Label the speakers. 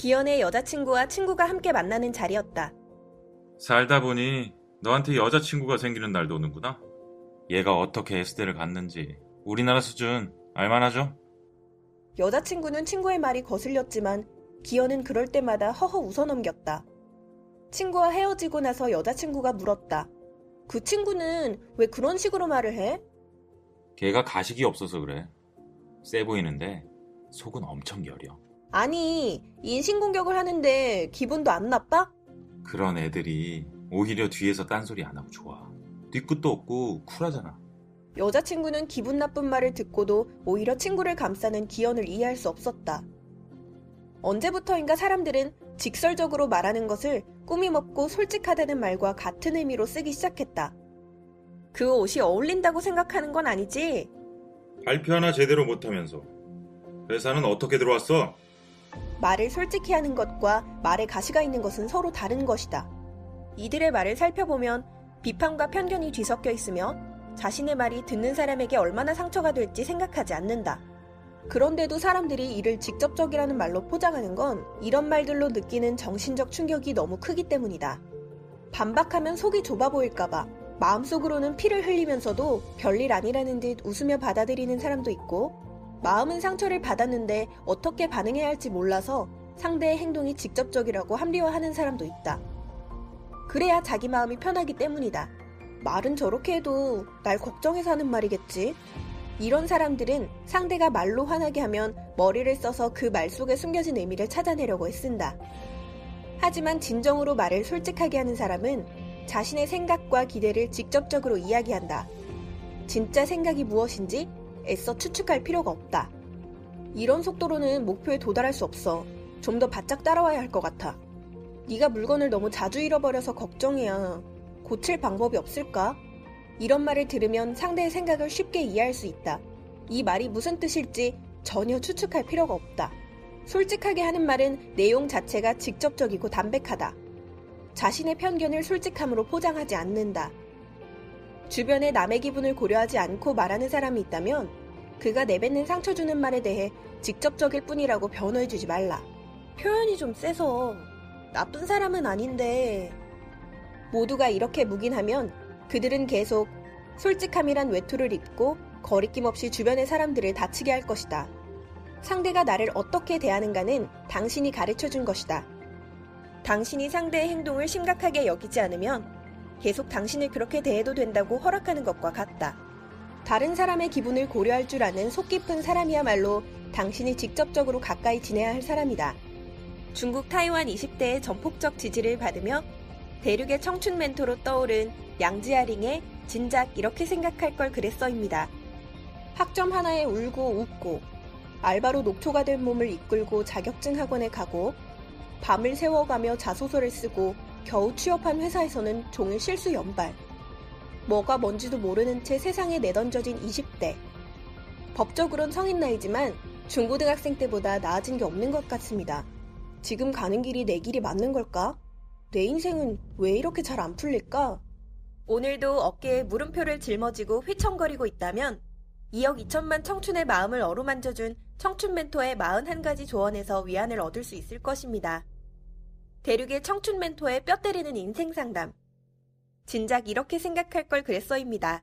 Speaker 1: 기현의 여자친구와 친구가 함께 만나는 자리였다.
Speaker 2: 살다 보니 너한테 여자친구가 생기는 날도 오는구나. 얘가 어떻게 S대를 갔는지 우리나라 수준 알만하죠?
Speaker 1: 여자친구는 친구의 말이 거슬렸지만 기현은 그럴 때마다 허허 웃어넘겼다. 친구와 헤어지고 나서 여자친구가 물었다. 그 친구는 왜 그런 식으로 말을 해?
Speaker 2: 걔가 가식이 없어서 그래. 세 보이는데 속은 엄청 여려.
Speaker 1: 아니, 인신공격을 하는데 기분도 안 나빠?
Speaker 2: 그런 애들이 오히려 뒤에서 딴소리 안 하고 좋아. 뒤끝도 없고 쿨하잖아.
Speaker 1: 여자친구는 기분 나쁜 말을 듣고도 오히려 친구를 감싸는 기현을 이해할 수 없었다. 언제부터인가 사람들은 직설적으로 말하는 것을 꾸밈없고 솔직하다는 말과 같은 의미로 쓰기 시작했다. 그 옷이 어울린다고 생각하는 건 아니지?
Speaker 2: 발표 하나 제대로 못하면서 회사는 어떻게 들어왔어?
Speaker 1: 말을 솔직히 하는 것과 말에 가시가 있는 것은 서로 다른 것이다. 이들의 말을 살펴보면 비판과 편견이 뒤섞여 있으며 자신의 말이 듣는 사람에게 얼마나 상처가 될지 생각하지 않는다. 그런데도 사람들이 이를 직접적이라는 말로 포장하는 건 이런 말들로 느끼는 정신적 충격이 너무 크기 때문이다. 반박하면 속이 좁아 보일까봐 마음속으로는 피를 흘리면서도 별일 아니라는 듯 웃으며 받아들이는 사람도 있고 마음은 상처를 받았는데 어떻게 반응해야 할지 몰라서 상대의 행동이 직접적이라고 합리화하는 사람도 있다. 그래야 자기 마음이 편하기 때문이다. 말은 저렇게 해도 날 걱정해서 하는 말이겠지. 이런 사람들은 상대가 말로 화나게 하면 머리를 써서 그 말 속에 숨겨진 의미를 찾아내려고 애쓴다. 하지만 진정으로 말을 솔직하게 하는 사람은 자신의 생각과 기대를 직접적으로 이야기한다. 진짜 생각이 무엇인지 애써 추측할 필요가 없다. 이런 속도로는 목표에 도달할 수 없어. 좀 더 바짝 따라와야 할 것 같아. 네가 물건을 너무 자주 잃어버려서 걱정이야. 고칠 방법이 없을까? 이런 말을 들으면 상대의 생각을 쉽게 이해할 수 있다. 이 말이 무슨 뜻일지 전혀 추측할 필요가 없다. 솔직하게 하는 말은 내용 자체가 직접적이고 담백하다. 자신의 편견을 솔직함으로 포장하지 않는다. 주변의 남의 기분을 고려하지 않고 말하는 사람이 있다면 그가 내뱉는 상처 주는 말에 대해 직접적일 뿐이라고 변호해 주지 말라. 표현이 좀 세서 나쁜 사람은 아닌데 모두가 이렇게 묵인하면 그들은 계속 솔직함이란 외투를 입고 거리낌 없이 주변의 사람들을 다치게 할 것이다. 상대가 나를 어떻게 대하는가는 당신이 가르쳐 준 것이다. 당신이 상대의 행동을 심각하게 여기지 않으면 계속 당신을 그렇게 대해도 된다고 허락하는 것과 같다. 다른 사람의 기분을 고려할 줄 아는 속 깊은 사람이야말로 당신이 직접적으로 가까이 지내야 할 사람이다. 중국 타이완 20대의 전폭적 지지를 받으며 대륙의 청춘 멘토로 떠오른 양지아링의 진작 이렇게 생각할 걸 그랬어입니다. 학점 하나에 울고 웃고 알바로 녹초가 된 몸을 이끌고 자격증 학원에 가고 밤을 새워가며 자소서를 쓰고 겨우 취업한 회사에서는 종일 실수 연발. 뭐가 뭔지도 모르는 채 세상에 내던져진 20대. 법적으론 성인 나이지만 중고등학생 때보다 나아진 게 없는 것 같습니다. 지금 가는 길이 내 길이 맞는 걸까? 내 인생은 왜 이렇게 잘 안 풀릴까? 오늘도 어깨에 물음표를 짊어지고 휘청거리고 있다면 2억 2천만 청춘의 마음을 어루만져준 청춘 멘토의 41가지 조언에서 위안을 얻을 수 있을 것입니다. 대륙의 청춘 멘토의 뼈 때리는 인생 상담. 진작 이렇게 생각할 걸 그랬어입니다.